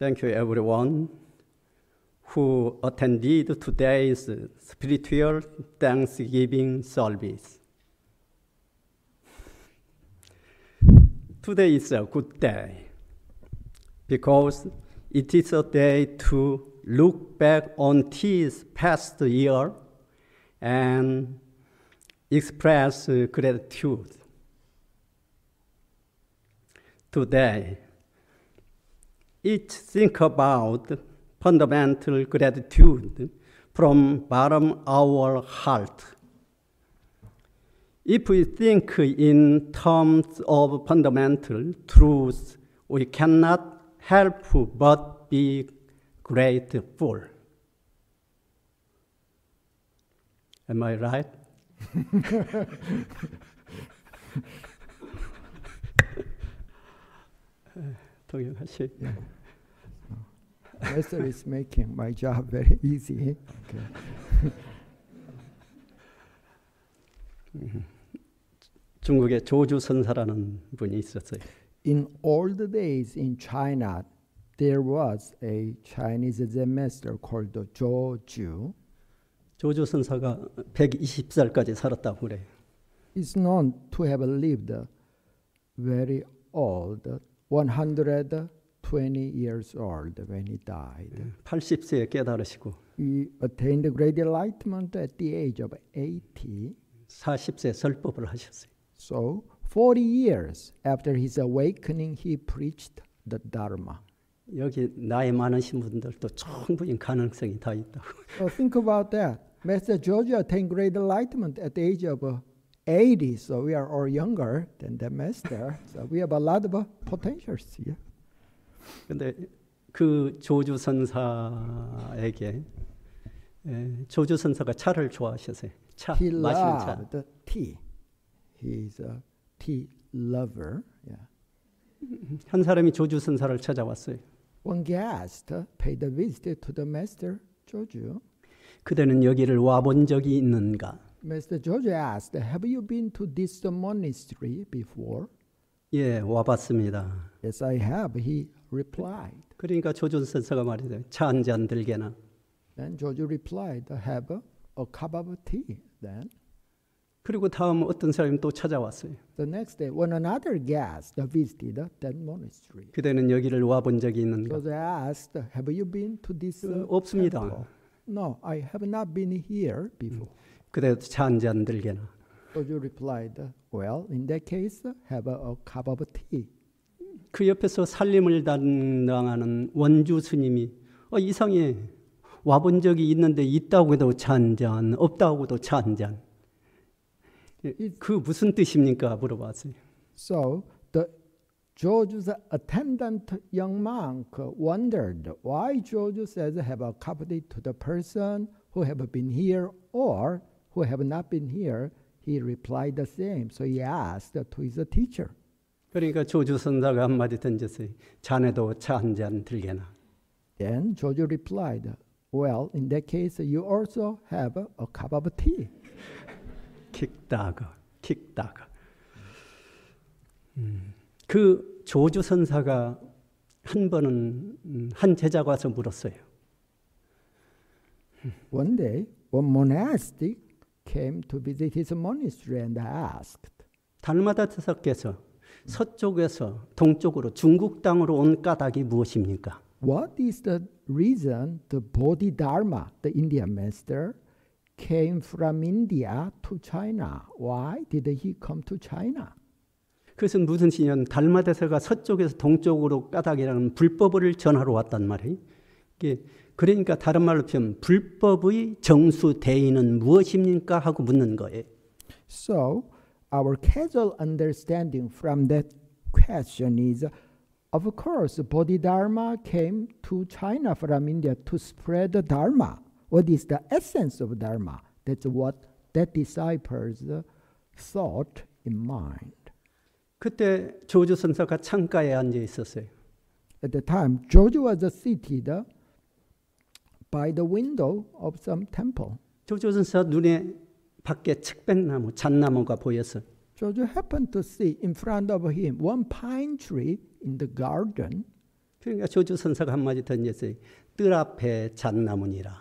Thank you, everyone who attended today's spiritual Thanksgiving service. Today is a good day because it is a day to look back on this past year and express gratitude. Today, each think about fundamental gratitude from bottom our heart. If we think in terms of fundamental truths, we cannot help but be grateful. Am I right? 동영하시. Master is making my job very easy. Okay. 중국에 조주 선사라는 분이 있었어요. In old days in China, there was a Chinese Zen master called Zhou. 조주 선사가 120살까지 살았다고 그래요. He's known to have lived very old, 120 years old when he died. 80세에 깨달으시고 He attained great enlightenment at the age of 80. 40세 설법을 하셨어요. So, 40 years after his awakening, he preached the Dharma. 여기 나이 많으신 분들도 충분히 가능성이 다 있다고. So, think about that. Master George attained great enlightenment at the age of uh, 80, so we are all younger than the master. So, we have a lot of uh, potentials here. 근데 그 조주 선사에게 에, 조주 선사가 차를 좋아하셨어요. 차 He 마시는 차. loved tea. He's a tea lover. Yeah. 한 사람이 조주 선사를 찾아왔어요. One guest paid a visit to the master Joju. 그대는 여기를 와본 적이 있는가? Master Joju asked, "Have you been to this monastery before?" 예, 와봤습니다. Yes, I have. He replied. 그러니까 조주 선사가 말이죠. 차한 잔 들게나. Then Joju replied, "Have a, cup of tea." Then 그리고 다음 어떤 사람이 또 찾아왔어요. the next day, when another guest visited that monastery, 그대는 여기를 와본 적이 있는가? Joju asked, "Have you been to this?" 그 uh, 없습니다. temple?" No, I have not been here before. 그대도 차한잔 들게나. Joju replied, "Well, in that case, have a, a cup of tea." 그 옆에서 살림을 담당하는 원주 스님이 어, 이상해. 와본 적이 있는데 있다고 해도 차 한 잔, 없다고 해도 차 한 잔. 예, 그 무슨 뜻입니까? 물어봤어요. So the Joju's attendant young monk wondered why Joju says have a cup of tea to the person who have been here or who have not been here. He replied the same. So he asked to his teacher. 그러니까 조주 선사가 한마디 던졌어요. 자네도 차 한 잔 들게나. Then Joju replied, Well, in that case, you also have a cup of tea. 킥다그, 킥다그. 음, 그 조주 선사가 한 번은 음, 한 제자가 와서 물었어요. One day, one monastic came to visit his monastery and asked, 달마다 대사께서 서쪽에서 동쪽으로 중국 땅으로 온 까닭이 무엇입니까? What is the reason the Bodhidharma, the Indian master, came from India to China? Why did he come to China? 그것은 무슨 신년 달마대사가 서쪽에서 동쪽으로 까닭이라는 불법을 전하러 왔단 말이에요. 그러니까 다른 말로 표현 불법의 정수 대의는 무엇입니까 하고 묻는 거예요. So, our casual understanding from that question is of course, Bodhidharma came to China from India to spread the Dharma. What is the essence of Dharma? That's what that disciples uh, thought in mind. 그때 조주 선사가 창가에 앉아 있었어요. At the time, George was seated uh, by the window of some temple. 조주 선사 눈에 밖에 측백나무, 잣나무가 보였어. George happened to see in front of him one pine tree in the garden. 그러니까 조주 선사가 한마디 던졌어요. 뜰 앞에 잣나무니라.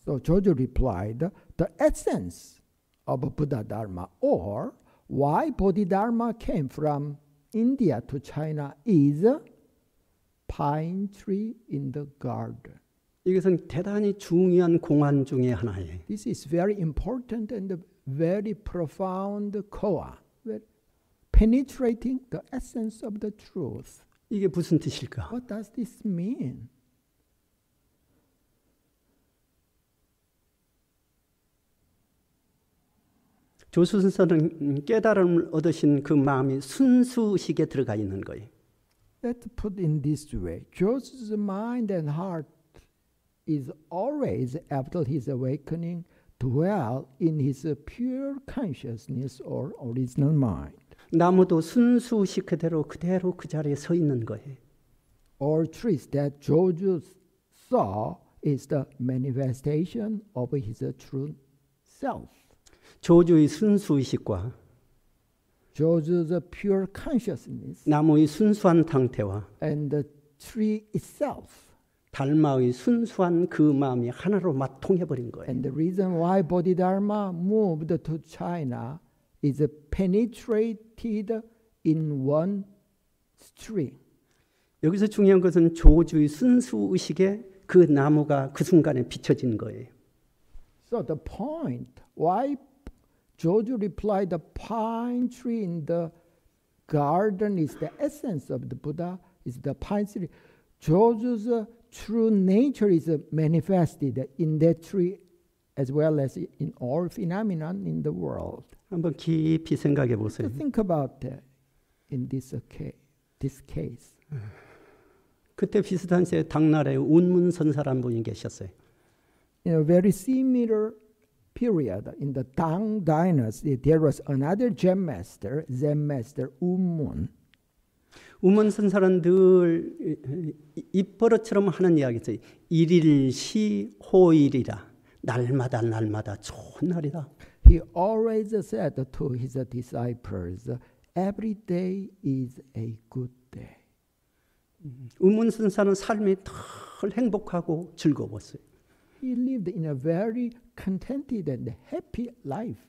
So Jojo replied, the essence of Buddha Dharma or why Bodhidharma came from India to China is a pine tree in the garden. 이것은 대단히 중요한 공안 중의 하나예요. This is very important and very profound koa, very penetrating the essence of the truth. 이게 무슨 뜻일까? What does this mean? 조수선사는 깨달음을 얻으신 그 마음이 순수식에 들어가 있는 거예요. Let's put in this way. Joseph's mind and heart is always, after his awakening, dwell in his pure consciousness or original mind. 나무도 순수식 그대로 그대로 그 자리에 서 있는 거예요. All trees that Jojo saw is the manifestation of his true self. 조주의 순수의식과 Jojo's pure consciousness 나무의 순수한 상태와 and the tree itself. 달마의 순수한 그 마음이 하나로 맞통해 버린 거예요. And the reason why Bodhidharma moved to China is penetrated in one string. 여기서 중요한 것은 조주의 순수 의식에 그 나무가 그 순간에 비춰진 거예요. So the point why Jojo replied the pine tree in the garden is the essence of the Buddha is the pine tree. Jojo's uh, true nature is uh, manifested in that tree as well as in all phenomenon in the world. 한번 깊이 생각해 보세요. So think about that in this uh, case. This case. 그때 비슷한 때 당나라에 운문선사라는 분이 계셨어요. In a very similar period in the Tang dynasty, there was another Zen master, Zen master Umun. 운문선사는 늘 입버릇처럼 하는 이야기 있어요. 일일시 호일이라. 날마다 날마다 좋은 날이다. He always said to his disciples, every day is a good day. 운문선사는 삶이 덜 행복하고 즐거웠어요. He lived in a very contented and happy life.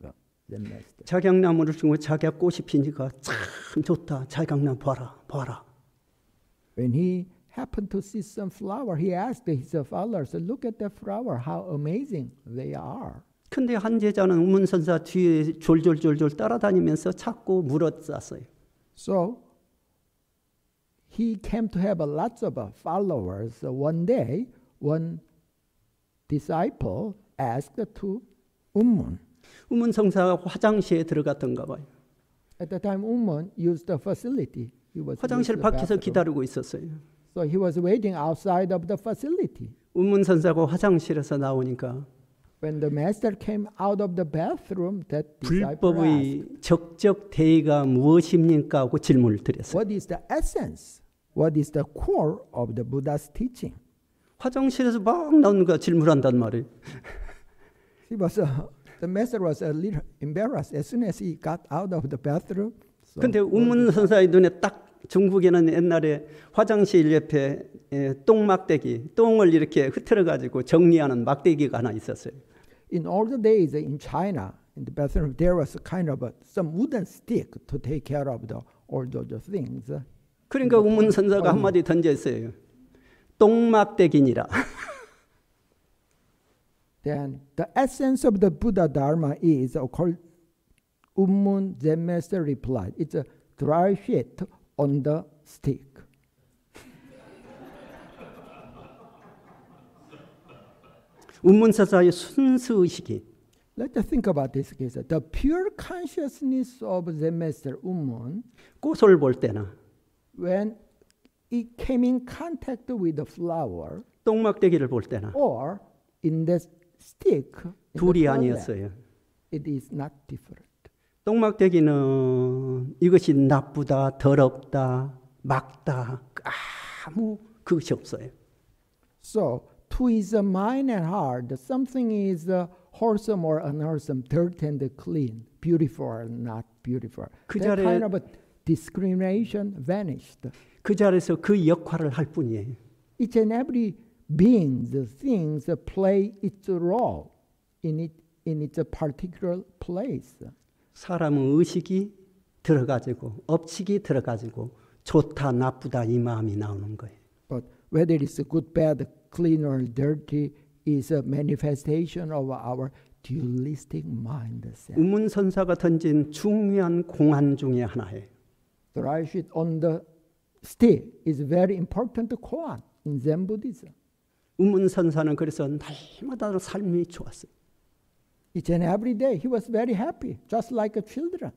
작약나무를 주고 작약 꽃이 피니까 참 좋다. 작약나무 봐라, 봐라. When he happened to see some flower, he asked his followers, look at the flower, how amazing they are. 근데 한 제자는 운문선사 뒤에 졸졸졸졸 따라다니면서 자꾸 물어쌌어요. So he came to have lots of uh, followers. One day, one disciple asked to Ummun. 운문선사가 화장실에 들어갔던가 봐요. At the time, Ummun used the facility. He was 화장실 밖에서. 기다리고 있었어요. So he was waiting outside of the facility. 운문선사가 화장실에서 나오니까 When the master came out of the bathroom, that disciple asked, 불법의 적적 대의가 무엇입니까? 하고 질문을 드렸어요. "What is the essence? What is the core of the Buddha's teaching?" 화장실에서 막 나오니까 질문한단 말이에요. He was uh, the master was a little embarrassed as soon as he got out of the bathroom. So 근데 what 운문 선사의 눈에 딱 중국에는 옛날에 화장실 옆에 에, 똥막대기, 똥을 이렇게 흐트러 가지고 정리하는 막대기가 하나 있었어요. In older days in China, in the bathroom, there was a kind of a, some wooden stick to take care of the all those things. 그러니까 운문선사가 한마디 던졌어요. 똥막대기니라. Then the essence of the Buddha Dharma is, according Ummun Zen Master replied, it's a dry shit on the stick. 운문선사의 순수 의식이 Let's think about this case. The pure consciousness of Zen Master Ummun, 꽃을 볼 때나 when it came in contact with the flower 똥막대기를 볼 때나 or in the stick, in the 둘이 toilet, 아니었어요. it is not different. 똥막대기는 이것이 나쁘다, 더럽다, 막다 아무 그것이 없어요. So, to his mind and heart, something is uh, wholesome or unwholesome, dirty and clean, beautiful or not beautiful. 그 that 자리에- kind of a discrimination vanished. 그 자리에서 그 역할을 할 뿐이에요. Each and every being, the things play its role in it in its particular place. 사람은 의식이 들어가지고 업칙이 들어가지고 좋다 나쁘다 이 마음이 나오는 거예요. But whether it's good, bad, clean or dirty is a manifestation of our dualistic mindset. 우문선사가 던진 중요한 공안 중에 하나예요. The Raishit on the stick is very important koan in Zen Buddhism. 우문선사는 그래서 날마다 삶이 좋았어요. Each and every day he was very happy, just like a children.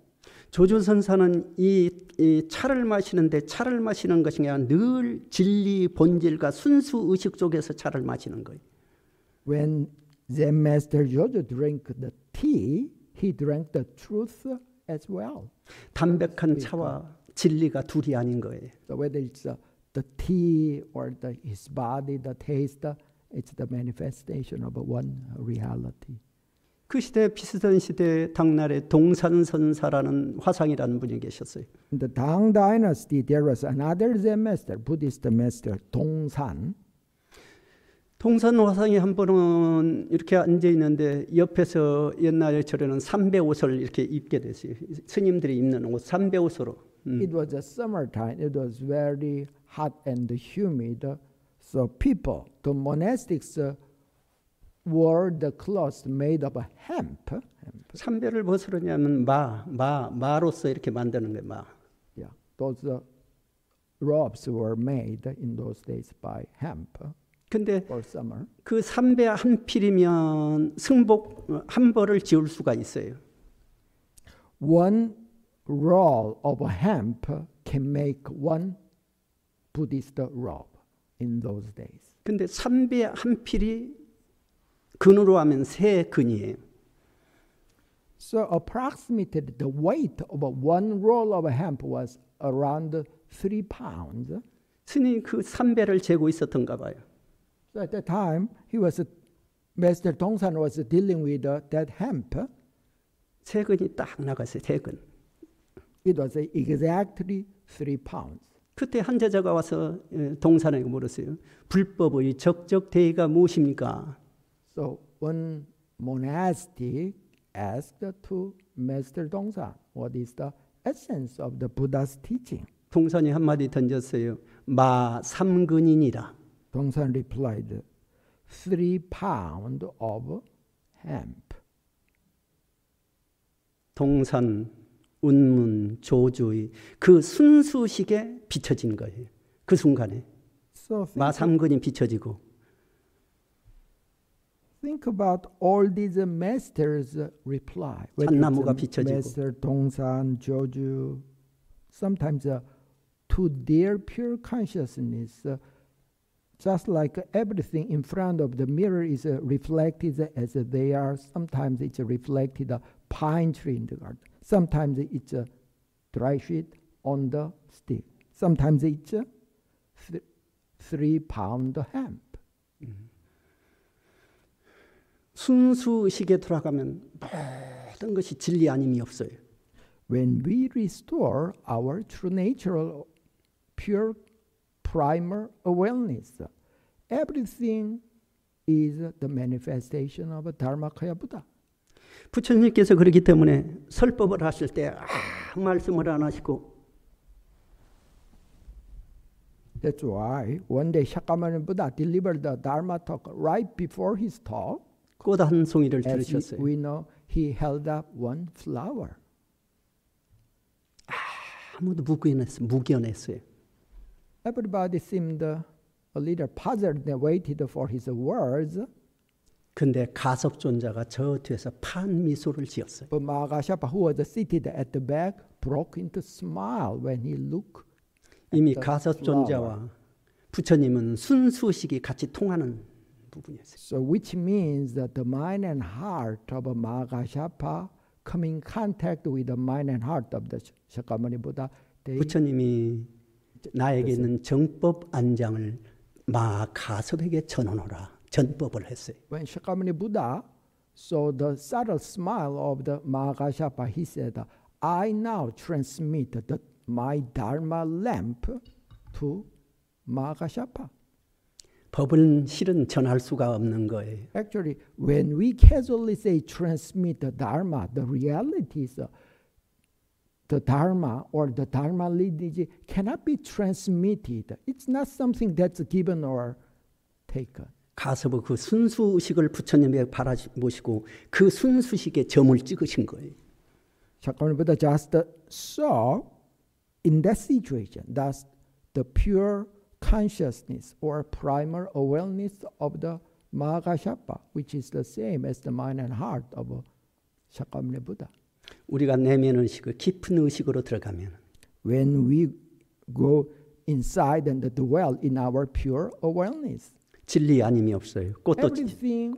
조조선사는 이, 이 차를 마시는데 차를 마시는 것이 아니라 늘 진리 본질과 순수 의식 속에서 차를 마시는 거예요. When Zen Master Jojo drank the tea, he drank the truth as well. 담백한 차와 진리가 둘이 아닌 거예요. So whether it's uh, the tea or the, his body, the taste, it's the manifestation of one reality. 그 시대 비슷한 시대 당날에 동산선사라는 화상이라는 분이 계셨어요. In the Tang Dynasty, there was another Zen master, Buddhist master, Dongsan. 동산 화상이 한 번은 이렇게 앉아 있는데 옆에서 옛날에 저래는 삼배 옷을 이렇게 입게 됐어요. 스님들이 입는 옷 삼배 옷으로. 음. It was a summertime. It was very hot and humid. So people, the monastics, uh, wore the clothes made of hemp. hemp. 삼배를 벗으려면 마, 마, 마로서 이렇게 만드는 거예요. 마. Yeah, those uh, robes were made in those days by hemp 근데 for summer. 그 삼배 한 필이면 승복 한 벌을 지을 수가 있어요. One roll of hemp can make one Buddhist robe in those days. 근데 삼배 한 필이 근으로 하면 세 근이에요. So approximately the weight of one roll of hemp was around three pounds. 스님 그 삼배를 재고 있었던가 봐요. So at that time, he was Master Dongsan was dealing with uh, that hemp. 세 근이 딱 나갔어요. 세 근. It was exactly three pounds. 그때 한 제자가 와서 예, 동산에게 물었어요. 불법의 적적 대의가 무엇입니까? So one monastic asked to Master Dongsan, "What is the essence of the Buddha's teaching?" 동산이 한마디 던졌어요. 마 삼근이니라. Dongsan replied, three pound of hemp. 동산, 운문, 조주의 그 순수식에 비춰진 거예요. 그 순간에 So think, 마 삼근이 비춰지고 think about all these masters' reply. 참나무가 um, 비춰지고. Master Dongsan, Joju, sometimes uh, to their pure consciousness, uh, just like everything in front of the mirror is uh, reflected as they are. Sometimes it's reflected a pine tree in the garden. Sometimes it's a dry sheet on the stick. Sometimes it's a th- three pound hemp. 순수식에 돌아가면 모든 것이 진리 아님이 없어요. When we restore our true natural, pure primal awareness, everything is the manifestation of Dharmakaya Buddha. 부처님께서 그렇기 때문에 설법을 하실 때 아무 말씀을 안 하시고 That's why one day Shakyamuni Buddha delivered the Dharma talk right before his talk. 꽃한 송이를 들으셨어요. we know, he held up one flower. 아무도 무견했어요. 무견했어요. Everybody seemed uh, a little puzzled and waited for his words. 근데 가섭존자가 저 뒤에서 판 미소를 지었어요. But Mahakashapa, who was seated at the back, broke into smile when he looked. 이미 가섭존자와 부처님은 순수식이 같이 통하는 부분이었어요. So, which means that the mind and heart of Mahakashapa come in contact with the mind and heart of the Shakyamuni Buddha. They, 부처님이 나에게 있는 정법 안장을 마가섭에게 전하노라 전법을 했어요. when Shakyamuni Buddha saw the subtle smile of the Mahakashapa, he said, I now transmit the my dharma lamp to Mahakashapa. 법은 실은 전할 수가 없는 거예요. Actually, when we casually say transmit the dharma, the reality is uh, the dharma or the dharma lineage cannot be transmitted. It's not something that's given or taken. 가서뭐 그 순수식을 부처님에 바라보시고 그 순수식에 점을 찍으신 거예요. Shakyamuni Buddha just saw in that situation that the pure consciousness or primal awareness of the Mahakashapa, which is the same as the mind and heart of Shakyamuni Buddha. 우리가 내면 의식을 깊은 의식으로 들어가면 When we go inside and dwell in our pure awareness, 진리 아님이 없어요. 꽃도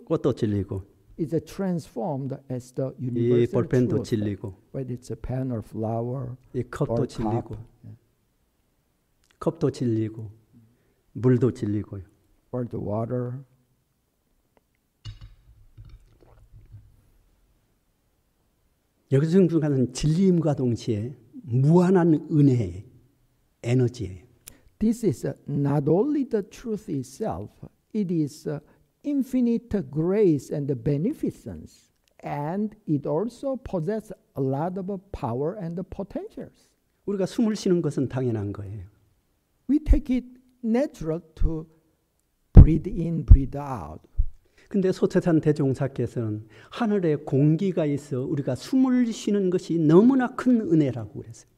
꽃도 진리고 is transformed as the 이 universal 볼펜도 truth. 진리고 Whether it's a pen or flower 이 컵도 or 진리고 컵도 진리고 물도 진리고요. or the water. 여기서 중간은 진리임과 동시에 무한한 은혜의 에너지예요. This is uh, not only the truth itself, it is uh, infinite grace and beneficence, and it also possesses a lot of power and potentials. 우리가 숨을 쉬는 것은 당연한 거예요. We take it natural to breathe in, breathe out. 근데 소태산 대종사께서는 하늘에 공기가 있어 우리가 숨을 쉬는 것이 너무나 큰 은혜라고 그랬어요.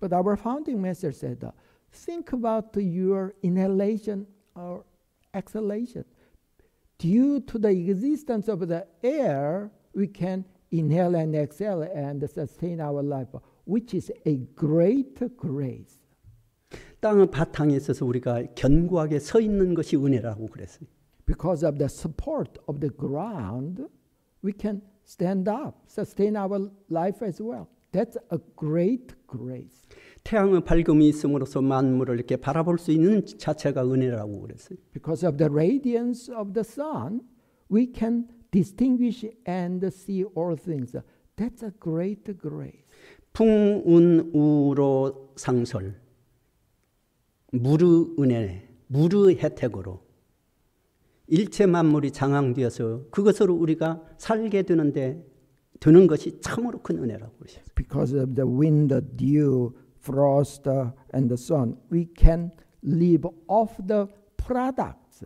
But our founding master said, uh, think about your inhalation or exhalation. Due to the existence of the air, we can inhale and exhale and sustain our life, which is a great grace. 땅의 바탕에 있어서 우리가 견고하게 서 있는 것이 은혜라고 그랬어요. Because of the support of the ground, we can stand up, sustain our life as well. That's a great grace. 태양의 밝음이 있음으로써 만물을 이렇게 바라볼 수 있는 자체가 은혜라고 그랬어요. Because of the radiance of the sun, we can distinguish and see all things. That's a great grace. 풍운우로 상설, 무르 은혜, 무르 혜택으로 일체 만물이 장황되어서 그것으로 우리가 살게 되는데 되는 것이 참으로 큰 은혜라고 그러셨어요. Because of the wind, the dew, frost, uh, and the sun, we can live off the products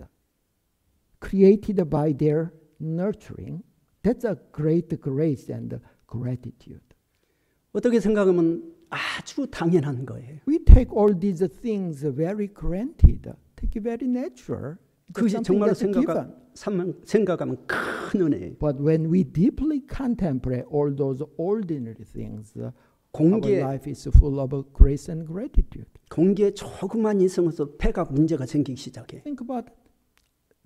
created by their nurturing. That's a great grace and gratitude. 어떻게 생각하면 아주 당연한 거예요. We take all these things very granted, take it very natural. It's 그것이 something 정말로 that's given. 생각하, 삼- 생각하면 큰 은혜예요. But when we deeply contemplate all those ordinary things, uh, our 공기에 life is full of grace and gratitude. 공기에 조금만 있으면서 폐가 문제가 생기기 시작해. Think about it.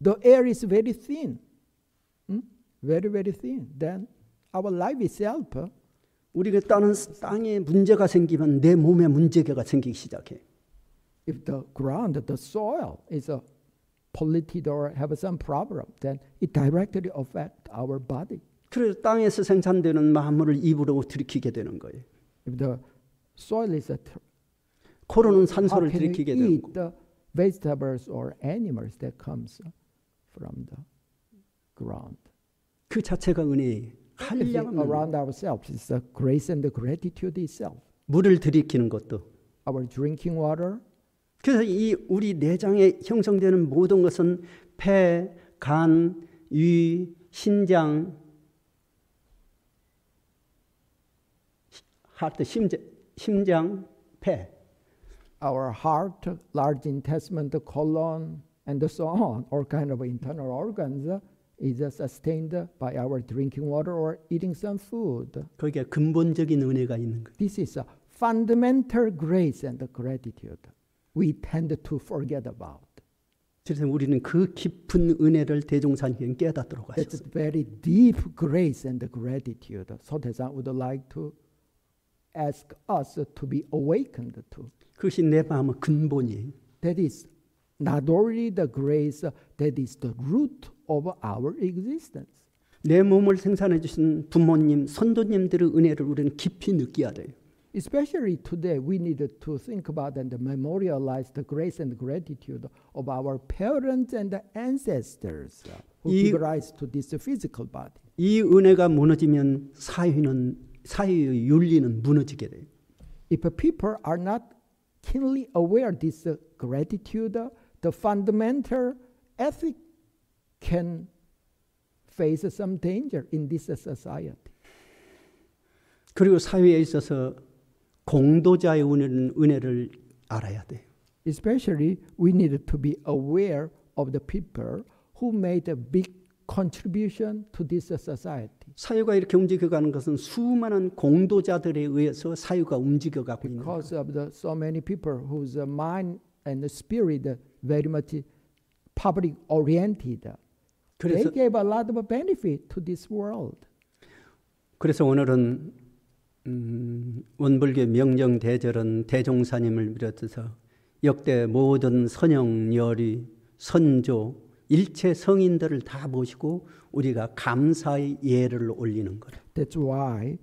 The air is very thin, Hmm? very very thin. Then our life itself, uh, 우리가 따는 땅에 문제가 생기면 내 몸에 문제가 생기기 시작해. if the ground, the soil is uh, polluted or have some problem, then it directly affect our body. 그래서 땅에서 생산되는 만물을 입으로 들이키게 되는 거예요. If the soil is a 코로는 산소를 들이키게 거. the vegetables or animals that comes from the ground? 그 자체가 은혜예요. Around ourselves is the grace and the gratitude itself. 물을 들이키는 것도. Our drinking water, 그래서 이 우리 내장에 형성되는 모든 것은 폐, 간, 위, 신장, 하트, 심장, 심장, 폐. our heart, large intestine, the colon, and so on, all kind of internal organs, uh, is uh, sustained by our drinking water or eating some food. 거기에 근본적인 은혜가 있는 거예요. This is a fundamental grace and gratitude we tend to forget about. 그래서 우리는 그 깊은 은혜를 대종사님 깨닫도록 That's 하셨어요. very deep grace and gratitude. Sotaesan would like to ask us to be awakened to. 그것이 내 마음의 근본이에요. That is not only the grace, that is the root of our existence. 내 몸을 생산해 주신 부모님, 선도님들의 은혜를 우리는 깊이 느껴야 돼요. Especially today, we need to think about and memorialize the grace and gratitude of our parents and ancestors uh, who 이- give rise to this physical body. 이 은혜가 무너지면 사회는 사회의 윤리는 무너지게 돼요. If people are not keenly aware this uh, gratitude, uh, the fundamental ethic can face some danger in this uh, society. 그리고 사회에 있어서 공도자의 은혜는 은혜를 알아야 돼요. Especially, we need to be aware of the people who made a big contribution to this uh, society. 사회가 이렇게 움직여가는 것은 수많은 공도자들에 의해서 사회가 움직여가고 있는 거예요. because of the so many people whose uh, mind and spirit uh, very much public oriented. They 그래서 gave a lot of benefit to this world. 그래서 오늘은 음, 원불교 명정대절은 대종사님을 비롯해서 역대 모든 선영, 열이, 선조, 일체 성인들을 다 모시고 우리가 감사의 예를 올리는 거예요. That's why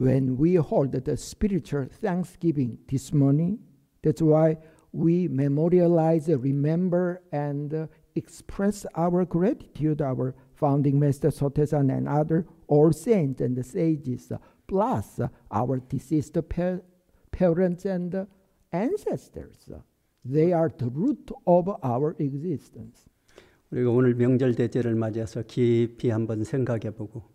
when we hold the spiritual thanksgiving this morning, that's why we memorialize, remember, and uh, express our gratitude, our founding master Sotesan and other all saints and sages, uh, plus uh, our deceased pa- parents and uh, ancestors. They are the root of our existence. 우리가 오늘 명절 대제를 맞이해서 깊이 한번 생각해보고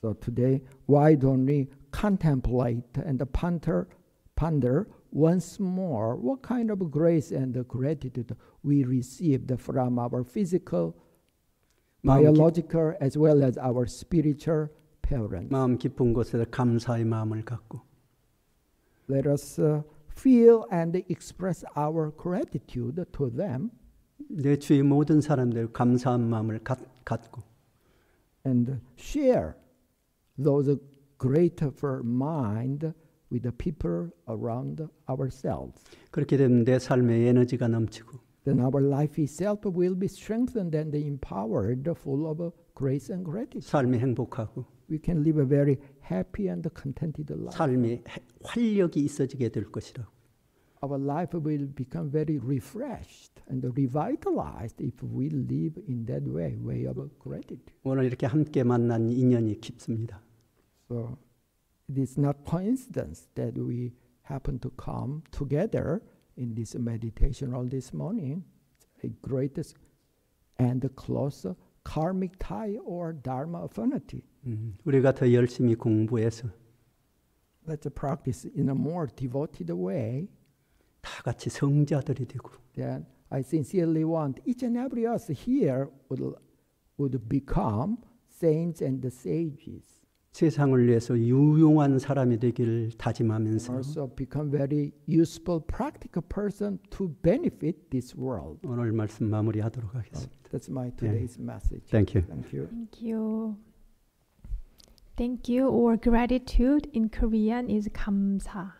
So today, why don't we contemplate and ponder, ponder once more what kind of grace and gratitude we received from our physical, 마음, 깊, biological, as well as our spiritual parents. 마음 깊은 곳에서 감사의 마음을 갖고 Let us uh, feel and express our gratitude to them 내 주위 모든 사람들 감사한 마음을 갖, 갖고 and share those grateful mind with the people around ourselves. 그렇게 되면 내 삶에 에너지가 넘치고 then our life itself will be strengthened and empowered, full of uh, grace and gratitude. 삶이 행복하고 We can live a very happy and contented life. 삶이 해- 활력이 있어지게 될 것이라고. Our life will become very refreshed and revitalized if we live in that way, way of gratitude. 오늘 이렇게 함께 만난 인연이 깊습니다. So it is not coincidence that we happen to come together in this meditation all this morning. It's a greatest and close karmic tie or dharma affinity. 음, 우리가 더 열심히 공부해서 Let's practice in a more devoted way. 다 같이 성자들이 되고 Then I sincerely want each and every us here would, would become saints and sages. 세상을 위해서 유용한 사람이 되기를 and 다짐하면서 also become very useful, practical person to benefit this world. 오늘 말씀 마무리하도록 하겠습니다. That's my today's message. Thank you. Thank you. Thank you. Thank you or gratitude in Korean is 감사.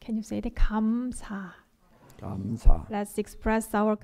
Can you say that? 감사. 감사. Let's express our